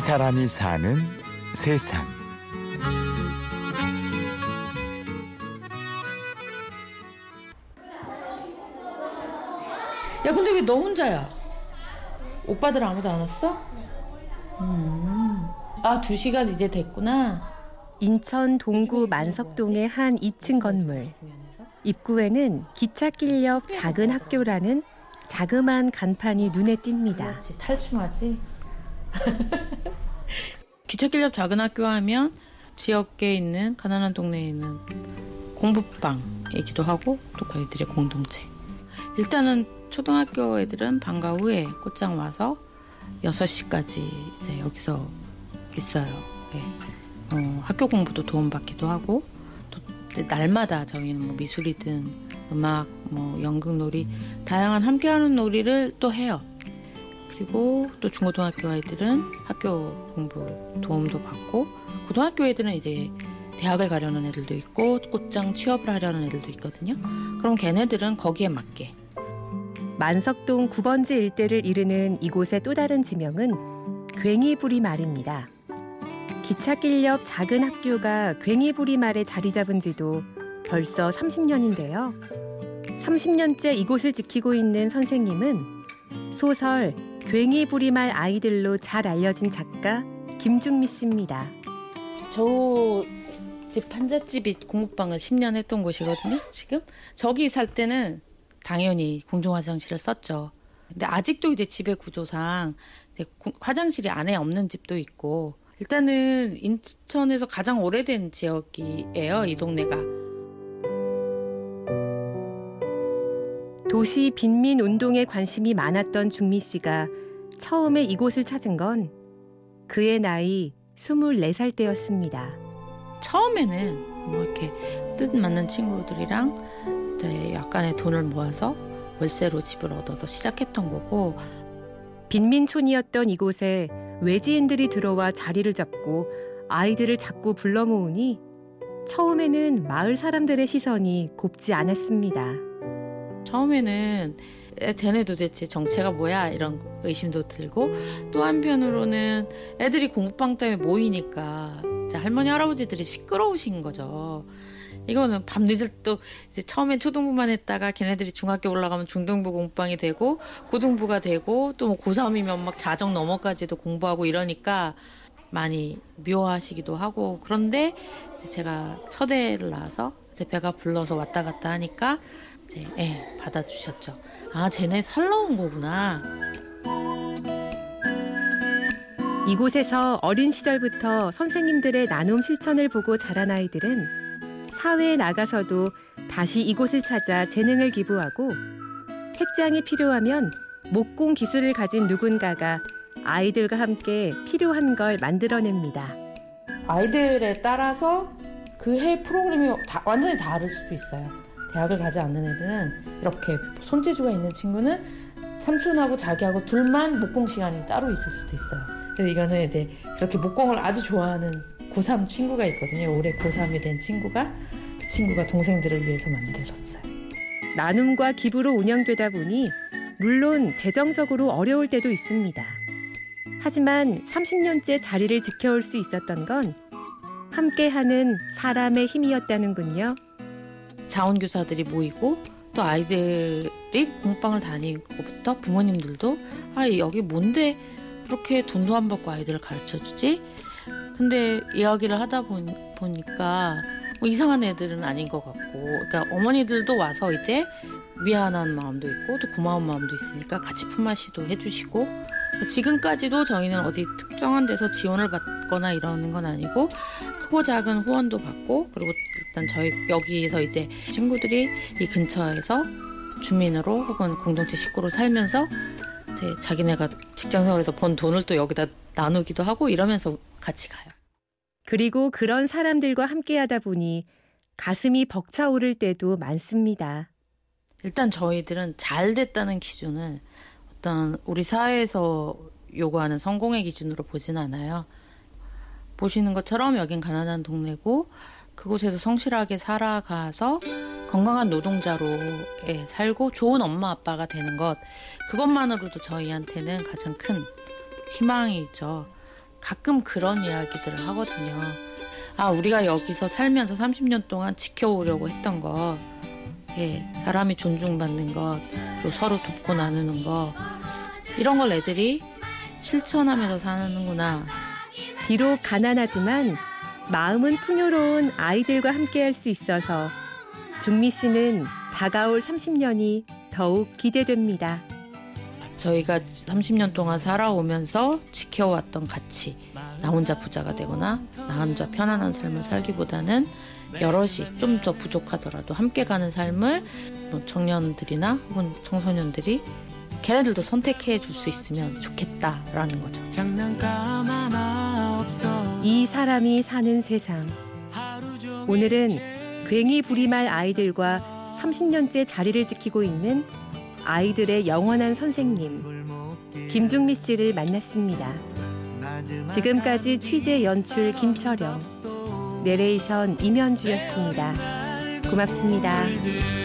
이 사람이 사는 세상. 야, 근데 왜 너 혼자야? 오빠들 아무도 안 왔어? 음. 아, 두 시간 이제 됐구나. 인천 동구 만석동의 한 2층 건물. 입구에는 기찻길 옆 작은 학교라는 자그만 간판이 눈에 띕니다. 그렇지, 탈춤하지. 기찻길 옆 작은 학교 하면 지역에 있는 가난한 동네에 있는 공부방이기도 하고 또 저희들의 공동체. 일단은 초등학교 애들은 방과 후에 꽃장 와서 6시까지 이제 여기서 있어요. 네. 어, 학교 공부도 도움받기도 하고 또 날마다 저희는 뭐 미술이든 음악, 뭐 연극놀이 다양한 함께하는 놀이를 또 해요. 그리고 또 중고등학교 아이들은 학교 공부 도움도 받고 고등학교 애들은 이제 대학을 가려는 애들도 있고 꽃장 취업을 하려는 애들도 있거든요. 그럼 걔네들은 거기에 맞게 만석동 9번지 일대를 이르는 이곳의 또 다른 지명은 괭이부리 말입니다. 기찻길 옆 작은 학교가 괭이부리 말에 자리 잡은 지도 벌써 30년인데요. 30년째 이곳을 지키고 있는 선생님은 소설 괭이 부리말 아이들로 잘 알려진 작가 김중미 씨입니다. 저집 판잣집이 공부방을 10년 했던 곳이거든요. 지금 저기 살 때는 당연히 공중 화장실을 썼죠. 근데 아직도 이제 집의 구조상 이제 화장실이 안에 없는 집도 있고 일단은 인천에서 가장 오래된 지역이에요. 이 동네가. 도시 빈민 운동에 관심이 많았던 중미 씨가 처음에 이곳을 찾은 건 그의 나이 24살 때였습니다. 처음에는 뭐 이렇게 뜻 맞는 친구들이랑 네, 약간의 돈을 모아서 월세로 집을 얻어서 시작했던 거고 빈민촌이었던 이곳에 외지인들이 들어와 자리를 잡고 아이들을 자꾸 불러 모으니 처음에는 마을 사람들의 시선이 곱지 않았습니다. 처음에는 쟤네 도대체 정체가 뭐야 이런 의심도 들고 또 한편으로는 애들이 공부방 때문에 모이니까 할머니 할아버지들이 시끄러우신 거죠. 이거는 밤늦을 또 이제 처음엔 초등부만 했다가 걔네들이 중학교 올라가면 중등부 공부방이 되고 고등부가 되고 또 뭐 고3이면 막 자정 넘어까지도 공부하고 이러니까 많이 미워하시기도 하고 그런데 제가 첫애를 낳아서 제 배가 불러서 왔다 갔다 하니까 이제 예, 받아주셨죠. 아, 쟤네 살러 온 거구나. 이곳에서 어린 시절부터 선생님들의 나눔 실천을 보고 자란 아이들은 사회에 나가서도 다시 이곳을 찾아 재능을 기부하고 책장이 필요하면 목공 기술을 가진 누군가가 아이들과 함께 필요한 걸 만들어냅니다. 아이들에 따라서 그 해 프로그램이 다, 완전히 다를 수도 있어요. 대학을 가지 않는 애들은 이렇게 손재주가 있는 친구는 삼촌하고 자기하고 둘만 목공 시간이 따로 있을 수도 있어요. 그래서 이거는 이제 그렇게 목공을 아주 좋아하는 고3 친구가 있거든요. 올해 고3이 된 친구가 그 친구가 동생들을 위해서 만들었어요. 나눔과 기부로 운영되다 보니 물론 재정적으로 어려울 때도 있습니다. 하지만 30년째 자리를 지켜올 수 있었던 건 함께하는 사람의 힘이었다는군요. 자원교사들이 모이고 또 아이들이 공방을 다니고부터 부모님들도 아 여기 뭔데 그렇게 돈도 안 받고 아이들을 가르쳐 주지? 근데 이야기를 하다 보니까 뭐 이상한 애들은 아닌 것 같고 그러니까 어머니들도 와서 이제 미안한 마음도 있고 또 고마운 마음도 있으니까 같이 품앗이도 해주시고 지금까지도 저희는 어디 특정한 데서 지원을 받거나 이러는 건 아니고 크고 작은 후원도 받고 그리고 일단 저희 여기서 이제 친구들이 이 근처에서 주민으로 혹은 공동체 식구로 살면서 이제 자기네가 직장 생활에서 번 돈을 또 여기다 나누기도 하고 이러면서 같이 가요. 그리고 그런 사람들과 함께 하다 보니 가슴이 벅차오를 때도 많습니다. 일단 저희들은 잘 됐다는 기준을 어떤 우리 사회에서 요구하는 성공의 기준으로 보진 않아요. 보시는 것처럼 여긴 가난한 동네고 그곳에서 성실하게 살아가서 건강한 노동자로 예, 살고 좋은 엄마 아빠가 되는 것 그것만으로도 저희한테는 가장 큰 희망이죠. 가끔 그런 이야기들을 하거든요. 아, 우리가 여기서 살면서 30년 동안 지켜오려고 했던 거, 예, 사람이 존중받는 것, 또 서로 돕고 나누는 거, 이런 걸 애들이 실천하면서 사는구나. 비록 가난하지만 마음은 풍요로운 아이들과 함께할 수 있어서 중미 씨는 다가올 30년이 더욱 기대됩니다. 저희가 30년 동안 살아오면서 지켜왔던 가치, 나 혼자 부자가 되거나 나 혼자 편안한 삶을 살기보다는 여럿이 좀 더 부족하더라도 함께 가는 삶을 뭐 청년들이나 혹은 청소년들이 걔네들도 선택해 줄 수 있으면 좋겠다라는 거죠. 장난감 하나 없어 이 사람이 사는 세상. 오늘은 괭이 부리말 아이들과 30년째 자리를 지키고 있는 아이들의 영원한 선생님 김중미 씨를 만났습니다. 지금까지 취재 연출 김철영, 내레이션 임현주였습니다. 고맙습니다. 들